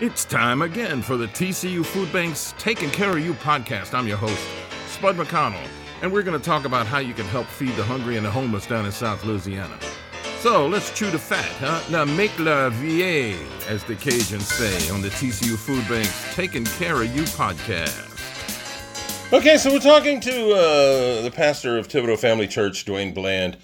It's time again for the TCU Food Bank's Taking Care of You podcast. I'm your host, Spud McConnell, and we're going to talk about how you can help feed the hungry and the homeless down in South Louisiana. So let's chew the fat, huh? Now make la vie, as the Cajuns say on the TCU Food Bank's Taking Care of You podcast. Okay, so we're talking to uh, the pastor of Thibodaux Family Church, Duane Bland.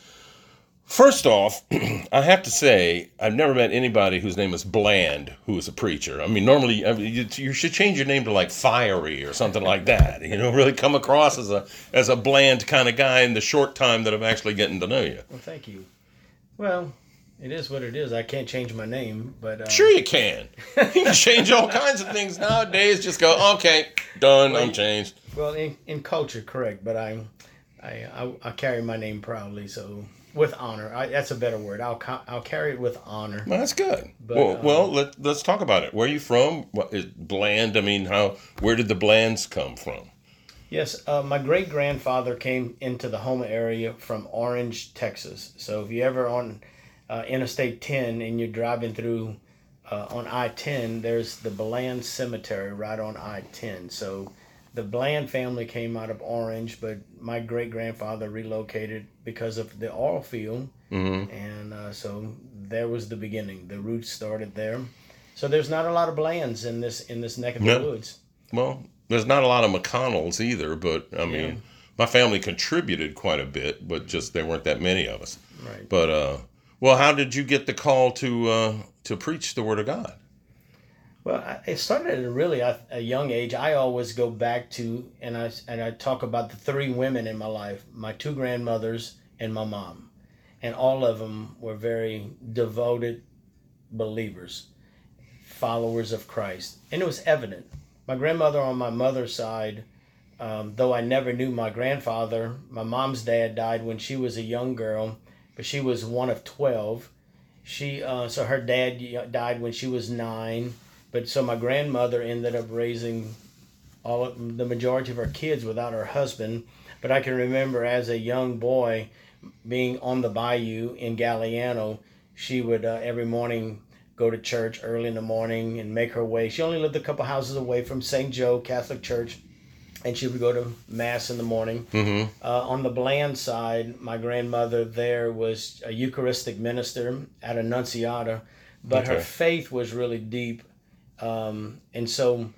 First off, I have to say, I've never met anybody whose name is Bland who is a preacher. I mean, normally I mean, you, you, should change your name to like Fiery or something like that. You know, really come across as a as a bland kind of guy in the short time that I'm actually getting to know you. Well, thank you. Well, it is what it is. I can't change my name, but uh, sure you can. you can change all kinds of things nowadays. Just go, okay, done. Well, I'm changed. Well, in, in culture, correct, but I, I, I, I carry my name proudly, so with honor. I, that's a better word. I'll I'll carry it with honor. Well, that's good. But, well, um, well, let let's talk about it. Where are you from? What is Bland? I mean, how? Where did the Blands come from? Yes, uh, my great grandfather came into the home area from Orange, Texas. So if you ever on uh, Interstate 10 and you're driving through uh, on I 10, there's the Bland Cemetery right on I 10. So the Bland family came out of Orange, but my great grandfather relocated because of the oil field. Mm-hmm. And uh, so there was the beginning. The roots started there. So there's not a lot of Blands in this in this neck of the woods. Well, there's not a lot of McConnells either, but I mean, yeah. my family contributed quite a bit, but just there weren't that many of us. Right. But uh, well, how did you get the call to uh, to preach the Word of God? Well, it started at a really a young age. I always go back to and I and I talk about the three women in my life: my two grandmothers and my mom, and all of them were very devoted believers, followers of Christ, and it was evident my grandmother on my mother's side, um, though I never knew my grandfather, my mom's dad died when she was a young girl, but she was one of 12. She, uh, so her dad died when she was nine, but so my grandmother ended up raising all of, the majority of her kids without her husband. But I can remember as a young boy being on the bayou in Galliano, she would uh, every morning go to church early in the morning and make her way. She only lived a couple houses away from St. Joe Catholic Church, and she would go to mass in the morning. Mm-hmm. Uh, on the Bland side, my grandmother there was a Eucharistic minister at Annunziata, but okay. her faith was really deep, um, and so.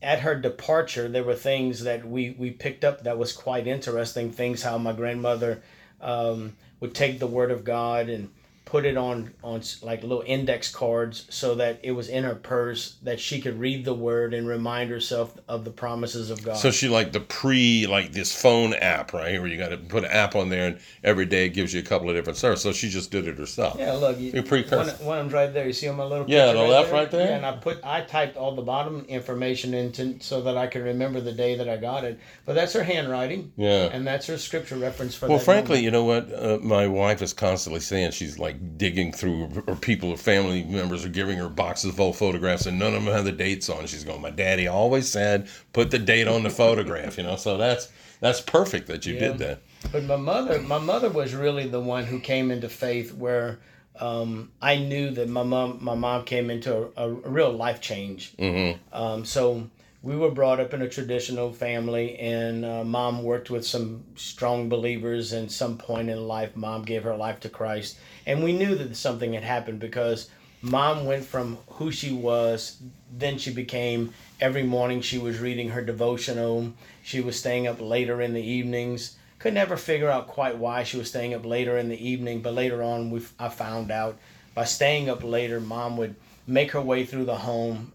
At her departure, there were things that we, we picked up that was quite interesting. Things how my grandmother um, would take the Word of God and put it on on like little index cards so that it was in her purse that she could read the word and remind herself of the promises of God. So she like the pre like this phone app, right? Where you got to put an app on there and every day it gives you a couple of different services. So she just did it herself. Yeah, look, you. One, one of them's right there. You see on my little yeah, the right left there? right there. Yeah, and I put I typed all the bottom information into so that I could remember the day that I got it. But that's her handwriting. Yeah, and that's her scripture reference for. Well, frankly, moment. you know what? Uh, my wife is constantly saying she's like digging through, or people or family members are giving her boxes full of photographs, and none of them have the dates on. She's going, "My daddy always said put the date on the photograph," you know. So that's that's perfect that you yeah. did that. But my mother, my mother was really the one who came into faith where. Um, I knew that my mom, my mom came into a, a real life change. Mm-hmm. Um, so we were brought up in a traditional family, and uh, mom worked with some strong believers. And some point in life, mom gave her life to Christ, and we knew that something had happened because mom went from who she was, then she became every morning she was reading her devotional. She was staying up later in the evenings. Could never figure out quite why she was staying up later in the evening, but later on, we I found out by staying up later, mom would make her way through the home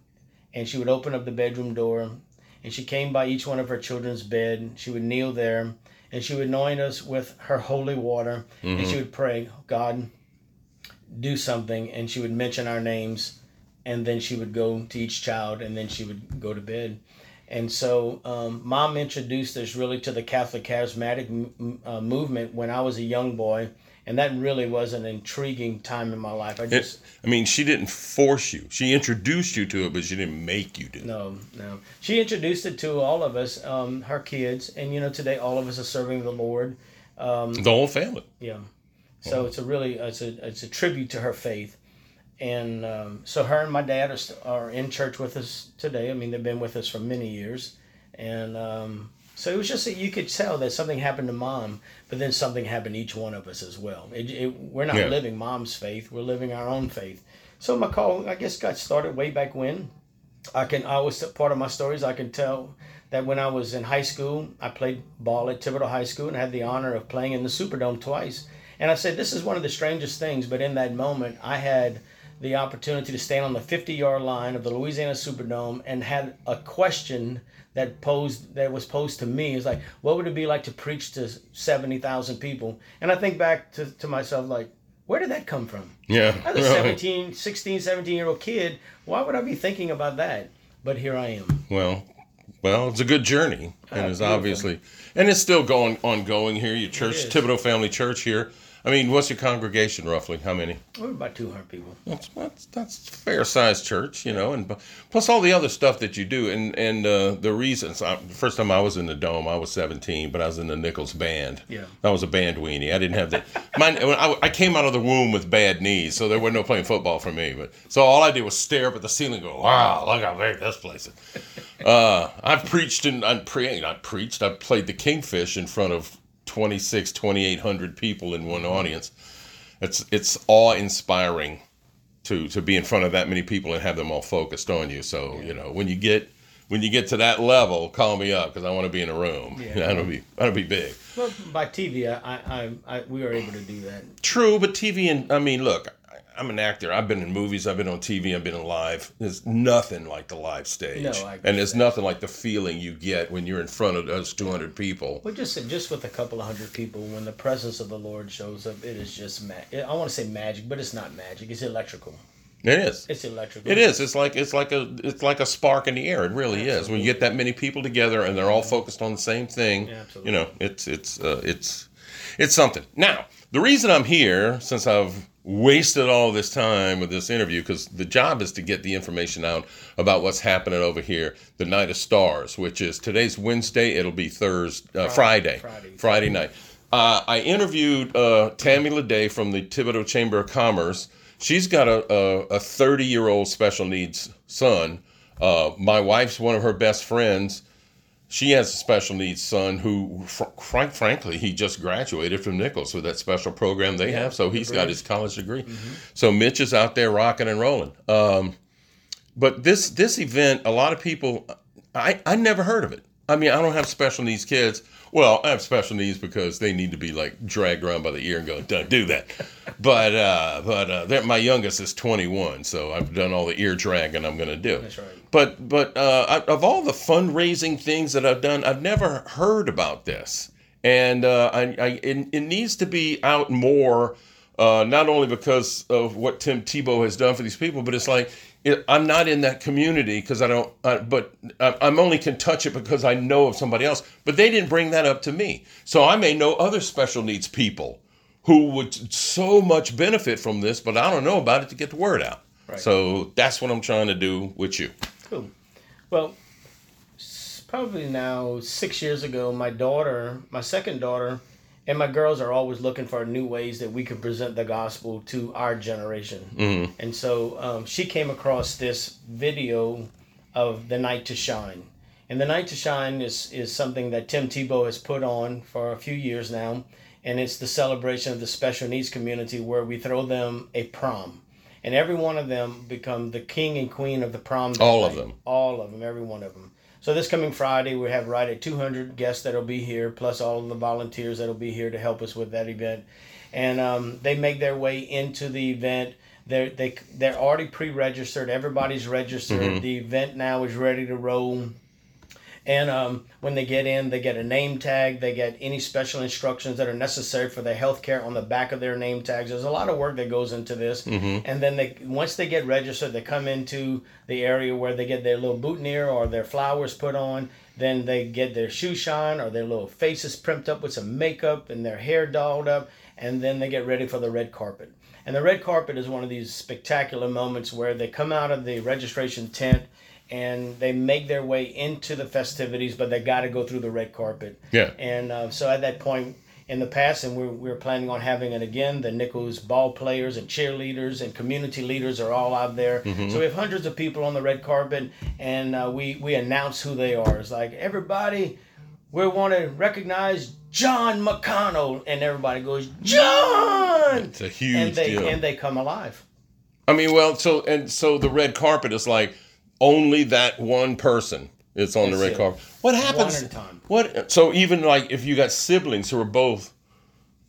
and she would open up the bedroom door and she came by each one of her children's bed. She would kneel there and she would anoint us with her holy water mm-hmm. and she mm-hmm. would pray, God, do something. And she would mention our names and then she would go to each child and then she would go to bed. And so, um, mom introduced us really to the Catholic Charismatic m- uh, movement when I was a young boy and that really was an intriguing time in my life. I just, it, I mean, she didn't force you. She introduced you to it, but she didn't make you do it. No, no. She introduced it to all of us, um, her kids, and you know, today all of us are serving the Lord. Um, the whole family. Yeah. So it's a really it's a it's a tribute to her faith, and um, so her and my dad are, are in church with us today. I mean, they've been with us for many years, and um, so it was just that you could tell that something happened to mom, but then something happened to each one of us as well. It, it, we're not Yeah. living mom's faith; we're living our own faith. So my call, I guess, got started way back when. I can I was part of my stories. I can tell that when I was in high school, I played ball at Thibodaux High School and had the honor of playing in the Superdome twice. And I said, this is one of the strangest things. But in that moment, I had the opportunity to stand on the 50 yard line of the Louisiana Superdome and had a question that posed that was posed to me is like what would it be like to preach to 70,000 people and I think back to, to myself like where did that come from Yeah. I was a 17 16 17 year old kid why would I be thinking about that but here I am Well, well, it's a good journey, and Ah, it's obviously, and it's still going ongoing here. Your church. Thibodaux Family Church here. I mean, what's your congregation roughly? How many? we're about 200 people That's that's, that's fair sized church, you know, and plus all the other stuff that you do, and and uh, the reasons. I, the first time I was in the dome, I was 17, but I was in the Nicholls band. Yeah. I was a band weenie. I didn't have that. Mine, I, I came out of the womb with bad knees, so there was no playing football for me. But so all I did was stare up at the ceiling, and go, "Wow, look how big this place is." Uh, I've preached and I'm pre not preached. I've played the Kingfish in front of 26, 2,800 people in one audience. It's it's awe inspiring to to be in front of that many people and have them all focused on you. So you know when you get when you get to that level, call me up because I want to be in a room. Yeah. that'll be that'll be big. well by TV I, I, I we were able to do that True, but TV and I mean, look, I- I'm an actor. I've been in movies. I've been on TV. I've been in live. There's nothing like the live stage, No, I agree and there's that. nothing like the feeling you get when you're in front of those 200 people. Well, just just with a couple of hundred people, when the presence of the Lord shows up, it is just ma- I want to say magic, but it's not magic. It's electrical. It is. It's electrical. It is. It's like it's like a it's like a spark in the air. It really is. When you get that many people together and they're all focused on the same thing, Yeah, absolutely. you know, it's it's uh, it's it's something. Now, the reason I'm here, since I've wasted all this time with this interview, because the job is to get the information out about what's happening over here, the Night of Stars, which is today's Wednesday. It'll be Thursday, uh, Friday, Friday. Friday night. Uh, I interviewed uh, Tammy Ledet from the Thibodaux Chamber of Commerce. She's got a a 30 year old special needs son. Uh, my wife's one of her best friends. She has a special needs son who, fr- frank, frankly, he just graduated from Nicholls with that special program they have. So he's got his college degree. So Mitch is out there rocking and rolling. Um, but this this event, a lot of people, I I never heard of it. I mean, I don't have special needs kids. Well, I have special needs because they need to be like dragged around by the ear and go, don't do that. But uh, but uh, my youngest is 21, so I've done all the ear dragging I'm going to do. That's right. But but uh, I- of all the fundraising things that I've done, I've never heard about this, and uh, I, I it, it needs to be out more. Uh, not only because of what Tim Tebow has done for these people, but it's like I'm not in that community because I don't. Uh, but I, I'm only can touch it because I know of somebody else. But they didn't bring that up to me, so I may know other special needs people who would so much benefit from this, but I don't know about it to get the word out. Right. So that's what I'm trying to do with you. Cool. Well, probably now six years ago, my daughter, my second daughter, and my girls are always looking for new ways that we can present the gospel to our generation. And so um, she came across this video of the night to shine. And the night to shine is, is something that Tim Tebow has put on for a few years now. And it's the celebration of the special needs community where we throw them a prom. And every one of them become the king and queen of the prom. All of them. All of them, every one of them. So this coming Friday, we have right at 200 guests that'll be here, plus all of the volunteers that'll be here to help us with that event. And um, they make their way into the event. They're they they're already pre-registered. Everybody's registered. The event now is ready to roll. And um, when they get in, they get a name tag. They get any special instructions that are necessary for their health care on the back of their name tags. There's a lot of work that goes into this. And then they once they get registered, they come into the area where they get their little boutonniere or their flowers put on. Then they get their shoe shine or their little faces primped up with some makeup and their hair dolled up. And then they get ready for the red carpet. And the red carpet is one of these spectacular moments where they come out of the registration tent and they make their way into the festivities, but they got to go through the red carpet. Yeah. And uh, so at that point, in the past, and we're, we're planning on having it again. The Nicholls ball players and cheerleaders and community leaders are all out there. Mm-hmm. So we have hundreds of people on the red carpet, and uh, we we announce who they are. It's like everybody, we want to recognize John McConnell, and everybody goes John. It's a huge and they, deal, and they come alive. I mean, well, so and so the red carpet is like only that one person is on That's the red carpet. What happens? One at a time. What? So even like if you got siblings who are both,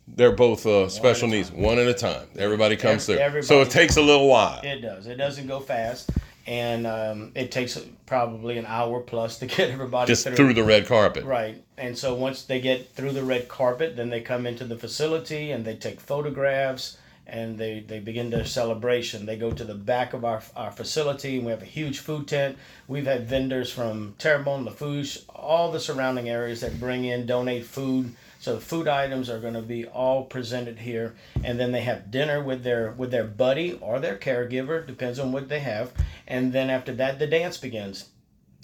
they're both uh, special needs. One at a time. Everybody comes Every, through. So it takes a little while. It does. It doesn't go fast, and um, it takes probably an hour plus to get everybody just through. through the red carpet. Right. And so once they get through the red carpet, then they come into the facility and they take photographs and they, they begin their celebration. They go to the back of our, our facility, and we have a huge food tent. We've had vendors from Terrebonne, Lafourche, all the surrounding areas that bring in, donate food. So the food items are going to be all presented here, and then they have dinner with their with their buddy or their caregiver, depends on what they have. And then after that, the dance begins.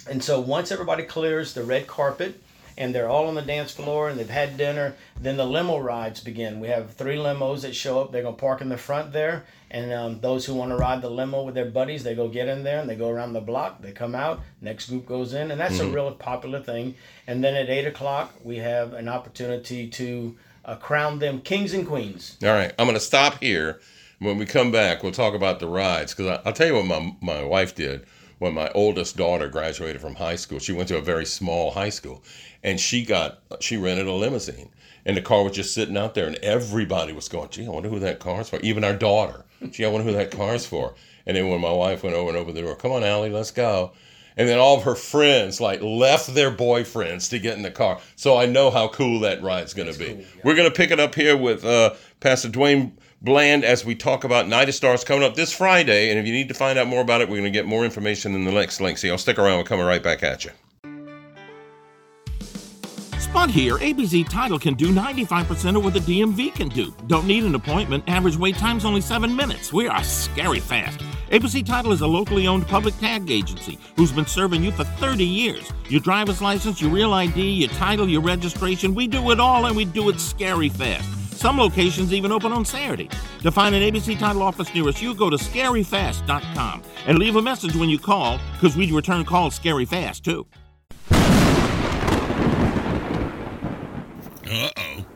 And so once everybody clears the red carpet, and they're all on the dance floor and they've had dinner. Then the limo rides begin. We have three limos that show up. They're gonna park in the front there, and um, those who want to ride the limo with their buddies, they go get in there and they go around the block. They come out. Next group goes in, and that's mm-hmm. a real popular thing. And then at eight o'clock, we have an opportunity to uh, crown them kings and queens. All right, I'm gonna stop here. When we come back, we'll talk about the rides because I'll tell you what my my wife did when my oldest daughter graduated from high school. She went to a very small high school, and she got she rented a limousine and the car was just sitting out there and everybody was going gee i wonder who that car's for even our daughter gee i wonder who that car's for and then when my wife went over and opened the door come on Allie, let's go and then all of her friends like left their boyfriends to get in the car so i know how cool that ride's going to be cool, yeah. we're going to pick it up here with uh, pastor Duane bland as we talk about night of stars coming up this friday and if you need to find out more about it we're going to get more information in the next link so y'all stick around we're coming right back at you Spud here, ABC Title can do 95% of what the DMV can do. Don't need an appointment. Average wait time's only 7 minutes. We are scary fast. ABC Title is a locally owned public tag agency who's been serving you for 30 years. Your driver's license, your real ID, your title, your registration, we do it all and we do it scary fast. Some locations even open on Saturday. To find an ABC Title office nearest you, go to scaryfast.com and leave a message when you call because we'd return calls scary fast too. Uh oh,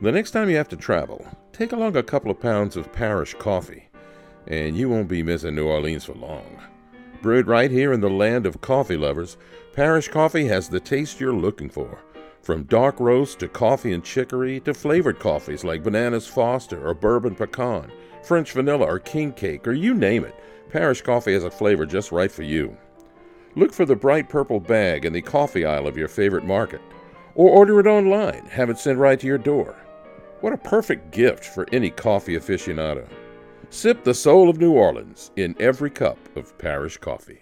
The next time you have to travel, take along a couple of pounds of parish coffee, and you won't be missing New Orleans for long. Brewed right here in the land of coffee lovers, Parish Coffee has the taste you're looking for. From dark roast to coffee and chicory to flavored coffees like Bananas Foster or Bourbon Pecan, French Vanilla or King Cake, or you name it, Parish Coffee has a flavor just right for you. Look for the bright purple bag in the coffee aisle of your favorite market, or order it online, have it sent right to your door. What a perfect gift for any coffee aficionado. Sip the soul of New Orleans in every cup of parish coffee.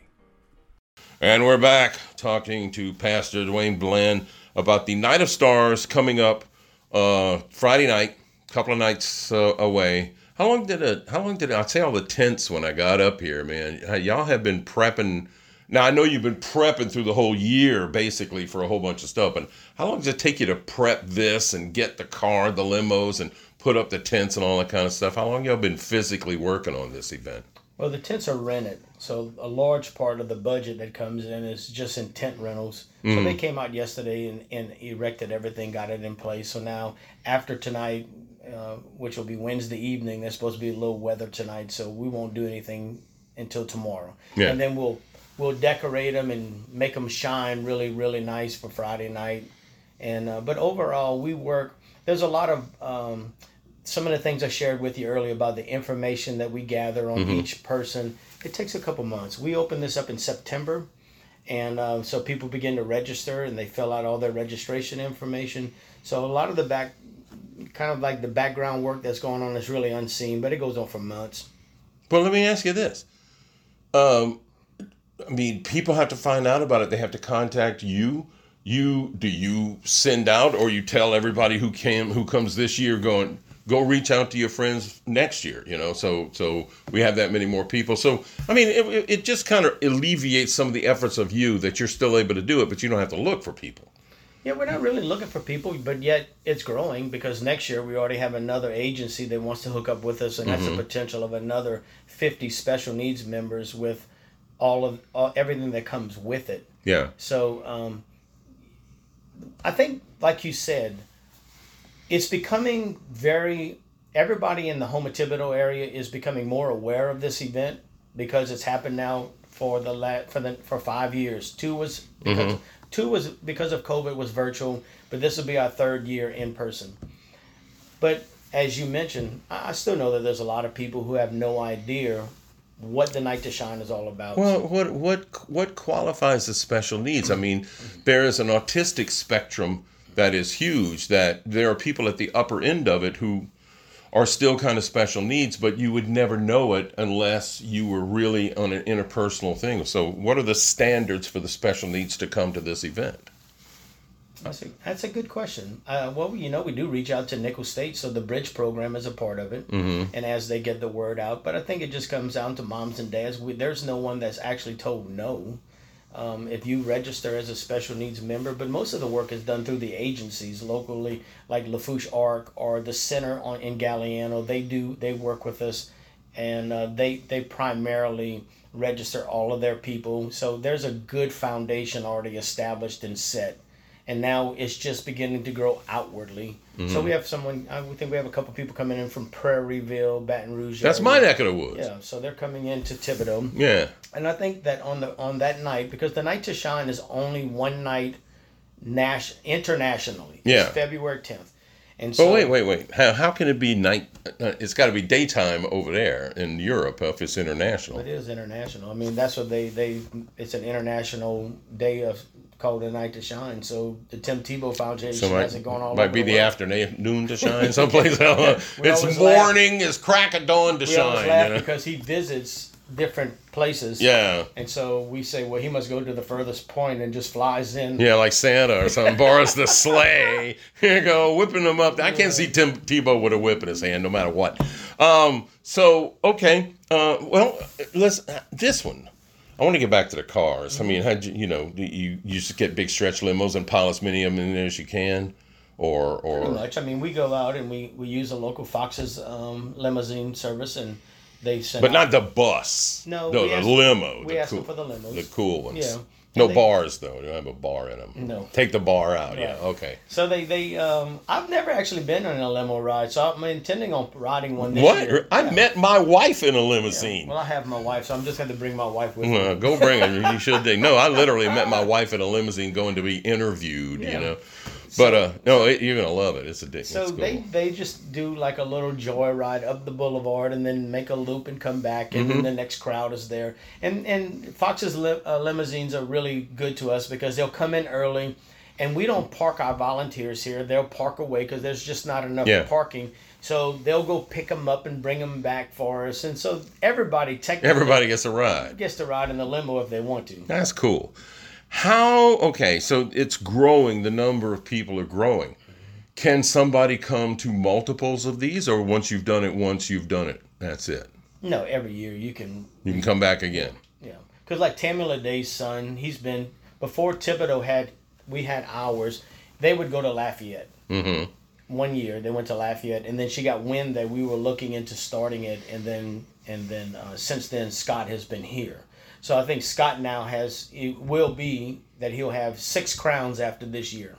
And we're back talking to Pastor Duane Bland about the Night of Stars coming up uh, Friday night, a couple of nights uh, away. How long did it? How long did it, I say all the tents when I got up here, man? Y'all have been prepping now I know you've been prepping through the whole year basically for a whole bunch of stuff, but how long does it take you to prep this and get the car, the limos, and put up the tents and all that kind of stuff? How long y'all been physically working on this event? Well, the tents are rented, so a large part of the budget that comes in is just in tent rentals. So mm-hmm. they came out yesterday and, and erected everything, got it in place. So now after tonight, uh, which will be Wednesday evening, there's supposed to be a little weather tonight, so we won't do anything until tomorrow. Yeah. And then we'll we'll decorate them and make them shine really really nice for Friday night. And uh, but overall, we work. There's a lot of um, some of the things I shared with you earlier about the information that we gather on mm-hmm. each person. It takes a couple months. We open this up in September, and uh, so people begin to register and they fill out all their registration information. So a lot of the back kind of like the background work that's going on is really unseen, but it goes on for months. Well, let me ask you this. Um, I mean, people have to find out about it. They have to contact you. You do you send out or you tell everybody who came who comes this year going go reach out to your friends next year. You know, so so we have that many more people. So I mean, it, it just kind of alleviates some of the efforts of you that you're still able to do it, but you don't have to look for people. Yeah, we're not really looking for people, but yet it's growing because next year we already have another agency that wants to hook up with us, and that's Mm-hmm. a potential of another 50 special needs members with all of all, everything that comes with it. Yeah. So um, I think, like you said, it's becoming very. Everybody in the Houma Thibodaux area is becoming more aware of this event because it's happened now for the la- for the for five years. Two was because, two was because of COVID was virtual, but this will be our third year in person. But as you mentioned, I still know that there's a lot of people who have no idea what the Night to Shine is all about. Well, what what what qualifies as special needs? I mean, there is an autistic spectrum that is huge. That there are people at the upper end of it who are still kind of special needs, but you would never know it unless you were really on an interpersonal thing. So, what are the standards for the special needs to come to this event? That's a, that's a good question. Uh, well, you know, we do reach out to Nicholls State, so the Bridge program is a part of it. Mm-hmm. And as they get the word out, but I think it just comes down to moms and dads. We, there's no one that's actually told no. Um, if you register as a special needs member, but most of the work is done through the agencies locally, like Lafourche Arc or the center on in Galliano. They do they work with us, and uh, they they primarily register all of their people. So there's a good foundation already established and set and now it's just beginning to grow outwardly. Mm-hmm. So we have someone. I think we have a couple people coming in from Prairieville, Baton Rouge. That's area. my neck of the woods. Yeah, so they're coming into Thibodaux, Yeah. and I think that on the on that night, because the night to shine is only one night, nas- internationally. Yeah. it's February tenth, and But so wait, wait, wait. How, how can it be night? Uh, it's got to be daytime over there in Europe if it's international. It is international. I mean, that's what they they. It's an international day of called the night to shine. So the Tim Tebow Foundation So has might, it going all might be the the afternoon to shine someplace else. It's always laugh. morning, it's crack of dawn to We shine. laugh You know? because he visits different places. Yeah, And so we say, well, he must go to the furthest point and just flies in. yeah, like Santa or something. Borrows the sleigh. Here you go, whipping them up. I can't see Tim Tebow with a whip in his hand, no matter what. Um, so okay, uh, well, let's this one. I want to get back to the cars. I mean, how'd you, you know, you you just get big stretch limos and pile as many of them in there as you can, or Pretty or much. I mean, we go out and we, we use a local Fox's um, limousine service, and they send. but out- not the bus. No, no, the limo. we the ask cool, them for the limos. the cool ones. Yeah. No they- bars though. They don't have a bar in them. No. Take the bar out. Yeah. Okay. So they they um, I've never actually been on a limo ride, so I'm intending on riding one this What? year. I Yeah. met my wife in a limousine. Well, I have my wife, so I'm just going to bring my wife with me. Go bring her. You should. Think. No, I literally met my wife in a limousine going to be interviewed. You know, but uh, no, it, you're gonna love it. It's a dick. So it's cool. they they just do like a little joyride up the boulevard and then make a loop and come back and Mm-hmm. then the next crowd is there. And and Fox's li- uh, limousines are really good to us because they'll come in early, and we don't park our volunteers here. They'll park away because there's just not enough Yeah. parking. So they'll go pick them up and bring them back for us. And so everybody technically Everybody gets a ride. gets to ride in the limo if they want to. That's cool. How? Okay, so it's growing. The number of people are growing. Can somebody come to multiples of these, or once you've done it once, you've done it? That's it. No, every year you can You can come back again. Yeah, because like Tammy Ledet's son, he's been before Thibodaux had we had ours. They would go to Lafayette. Mm-hmm. One year they went to Lafayette, and then she got wind that we were looking into starting it, and then and then uh, since then Scott has been here. So I think Scott now has it will be that he'll have six crowns after this year.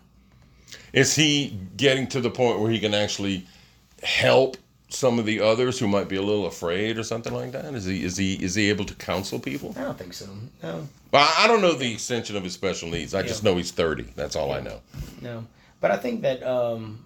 Is he getting to the point where he can actually help some of the others who might be a little afraid or something like that? Is he is he is he able to counsel people? I don't think so. No, Well, I don't know the extension of his special needs. I just know he's thirty. That's all I know. No, but I think that um,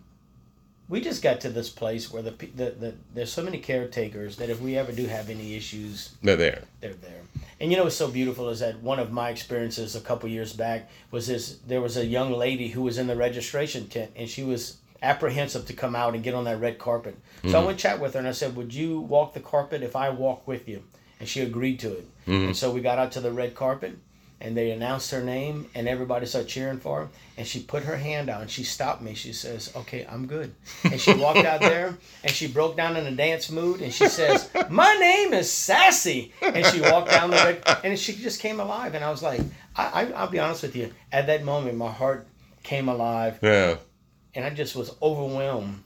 we just got to this place where the, the the there's so many caretakers that if we ever do have any issues, They're there. they're there. And you know what's so beautiful is that one of my experiences a couple years back was this: there was a young lady who was in the registration tent, and she was apprehensive to come out and get on that red carpet. So I mm-hmm. went chat with her and I said, "Would you walk the carpet if I walk with you?" And she agreed to it. Mm-hmm. And so we got out to the red carpet, and they announced her name, and everybody started cheering for her. And she put her hand out and she stopped me. She says, "Okay, I'm good." And she walked out there and she broke down in a dance mood and she says, "My name is Sassy." And she walked down the red, and she just came alive. And I was like, I, I, "I'll be honest with you. At that moment, my heart came alive." Yeah. and I just was overwhelmed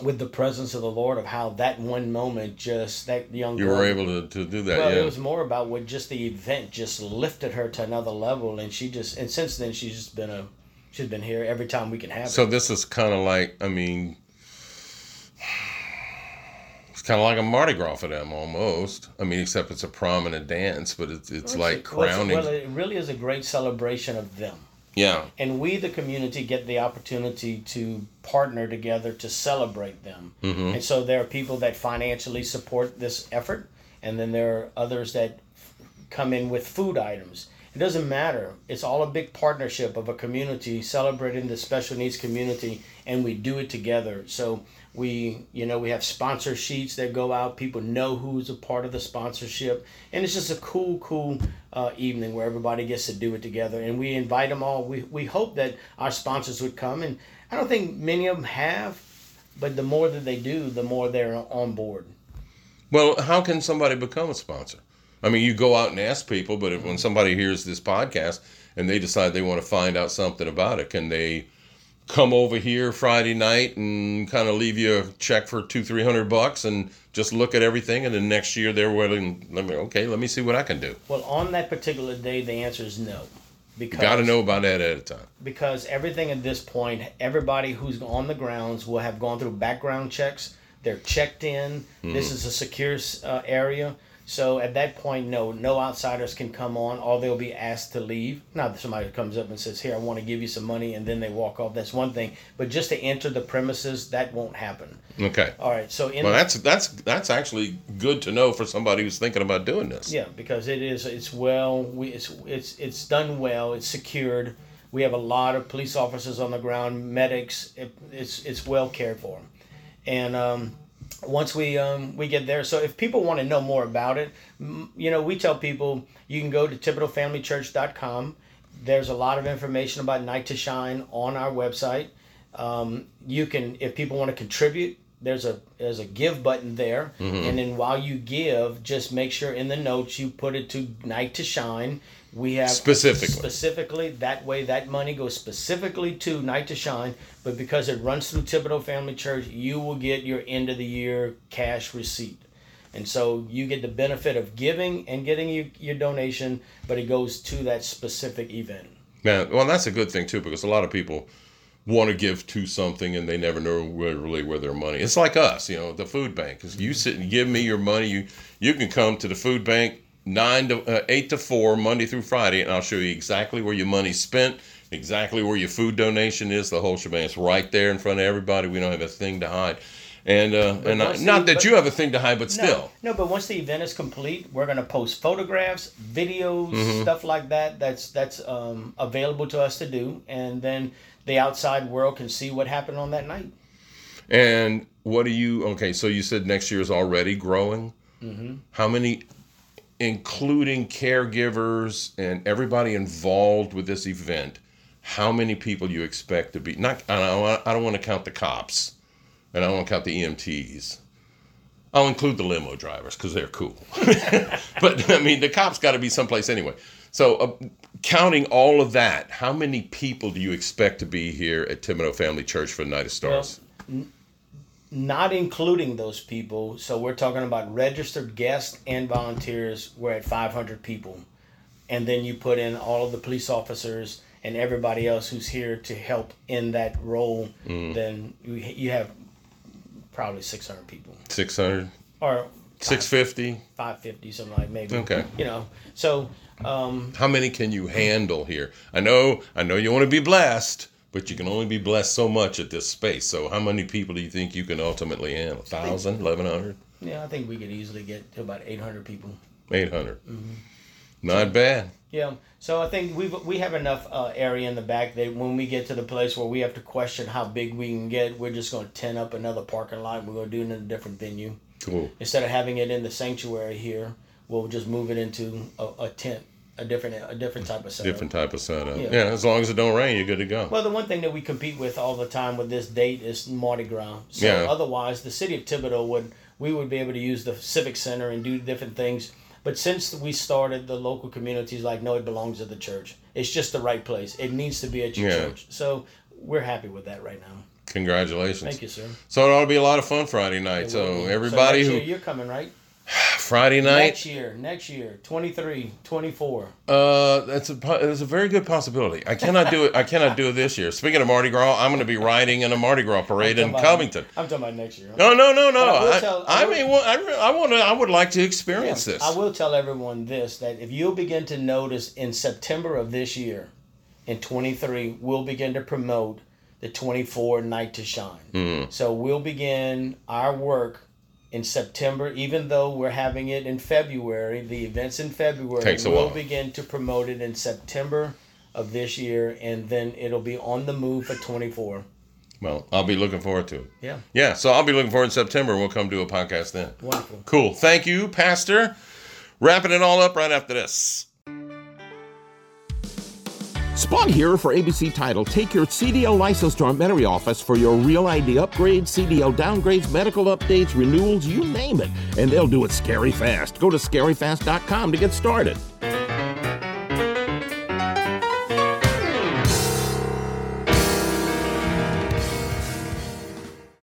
with the presence of the Lord of how that one moment just that young girl You girl, were able to, to do that, well, yeah. it was more about what just the event just lifted her to another level, and she just and since then she's just been a she's been here every time we can have So it. this is kind of like, I mean, it's kind of like a Mardi Gras for them almost. I mean, except it's a prominent dance, but it's it's like Well, it's- crowning. Well, it really is a great celebration of them. Yeah, and we the community get the opportunity to partner together to celebrate them. Mm-hmm. and so there are people that financially support this effort and then there are others that come in with food items. It doesn't matter. It's all a big partnership of a community celebrating the special needs community and we do it together. So we you know we have sponsor sheets that go out. People know who's a part of the sponsorship. And it's just a cool cool uh, evening where everybody gets to do it together. And we invite them all. We, we hope that our sponsors would come. And i don't think many of them have but the more that they do the more they're on board. Well, how can somebody become a sponsor? I mean, you go out and ask people, but if, when somebody hears this podcast and they decide they want to find out something about it, can they come over here Friday night and kind of leave you a check for two, three hundred bucks and just look at everything, and then next year they're willing. Let me okay, let me see what I can do. well on that particular day the answer is no because Got to know about that at a time. because everything at this point, everybody who's on the grounds will have gone through background checks. They're checked in. This is a secure uh, area. So at that point, no, no outsiders can come on, or they'll be asked to leave. Not that somebody comes up and says, "Here, I want to give you some money," and then they walk off. That's one thing. But just to enter the premises, that won't happen. Okay. All right. So in Well, that's that's that's actually good to know for somebody who's thinking about doing this. Yeah, because it is. It's well. We it's it's it's done well. It's secured. We have a lot of police officers on the ground, medics. It, it's it's well cared for, and um, once we um, we get there. So if people want to know more about it, you know, we tell people you can go to thibodauxfamilychurch.com. There's a lot of information about Night to Shine on our website. Um, you can, if people want to contribute, there's a there's a give button there, and then while you give, just make sure in the notes you put it to Night to Shine. We have Specifically. specifically that way that money goes specifically to Night to Shine, but because it runs through Thibodaux Family Church, you will get your end of the year cash receipt. And so you get the benefit of giving and getting your, your donation, but it goes to that specific event. Yeah, well, that's a good thing too because a lot of people want to give to something and they never know where, really where their money. It's like us, you know, the food bank. 'Cause you mm-hmm. sit and give me your money, you you can come to the food bank nine to uh, eight to four Monday through Friday, and I'll show you exactly where your money's spent, exactly where your food donation is, the whole shebang. It's right there in front of everybody. We don't have a thing to hide. And uh, and I, once not the- that but- you have a thing to hide, but still. No, no, but once the event is complete, we're gonna post photographs, videos, Mm-hmm. stuff like that. That's that's um, available to us to do, and then the outside world can see what happened on that night. And what do you? Okay, so you said next year is already growing. Mm-hmm. How many, including caregivers and everybody involved with this event? How many people you expect to be? Not. I don't. want- I don't want to count the cops, and I don't want to count the EMTs. I'll include the limo drivers because they're cool. but I mean, the cops got to be someplace anyway. So, uh, counting all of that, how many people do you expect to be here at Thibodaux Family Church for the Night of Stars? Not including those people, so we're talking about registered guests and volunteers. We're at 500 people, and then you put in all of the police officers and everybody else who's here to help in that role. Then you, you have probably 600 people, 600, or 650. 550 something like maybe Okay. you know so um How many can you handle here? I know, I know you want to be blessed, but you can only be blessed so much at this space. So, how many people do you think you can ultimately handle? 1,000, 1,100, yeah i think we could easily get to about 800 people 800? Not bad. Yeah. So I think we we have enough uh, area in the back that when we get to the place where we have to question how big we can get, we're just going to tent up another parking lot. We're going to do it in a different venue. Cool. Instead of having it in the sanctuary here, we'll just move it into a, a tent, a different a different type of setup. Different type of setup. Yeah. Yeah. as long as it don't rain, you're good to go. Well, the one thing that we compete with all the time with this date is Mardi Gras. So Yeah. otherwise, the city of Thibodaux would we would be able to use the civic center and do different things. But since we started, the local communities like, no, it belongs to the church. It's just the right place. It needs to be at your Yeah. church. So we're happy with that right now. Congratulations. Thank you, sir. So it ought to be a lot of fun Friday night. So everybody next who you're coming, right? Friday night, Next year, next year, 23, 24. uh, that's a that's a very good possibility. I cannot do it. I cannot do it this year. Speaking of Mardi Gras, I'm going to be riding in a Mardi Gras parade in about- Covington. I'm talking about next year. No, no, no, no. I I, tell- I I mean, well, I, I want to. I would like to experience this. I will tell everyone this that if you'll begin to notice in September of this year, in 23, we'll begin to promote the 24 Night to Shine. Mm-hmm. So we'll begin our work in September, even though we're having it in February, the events in February, Takes while. begin to promote it in September of this year, and then it'll be on the move for 24. Well, I'll be looking forward to it. Yeah, Yeah, so I'll be looking forward in September. We'll come do a podcast then. wonderful. Cool. Thank you, Pastor. Wrapping it all up right after this. Spud here for ABC Title. Take your CDL license to our Metairie office for your real ID upgrades, CDL downgrades, medical updates, renewals, you name it. And they'll do it scary fast. Go to scaryfast.com to get started.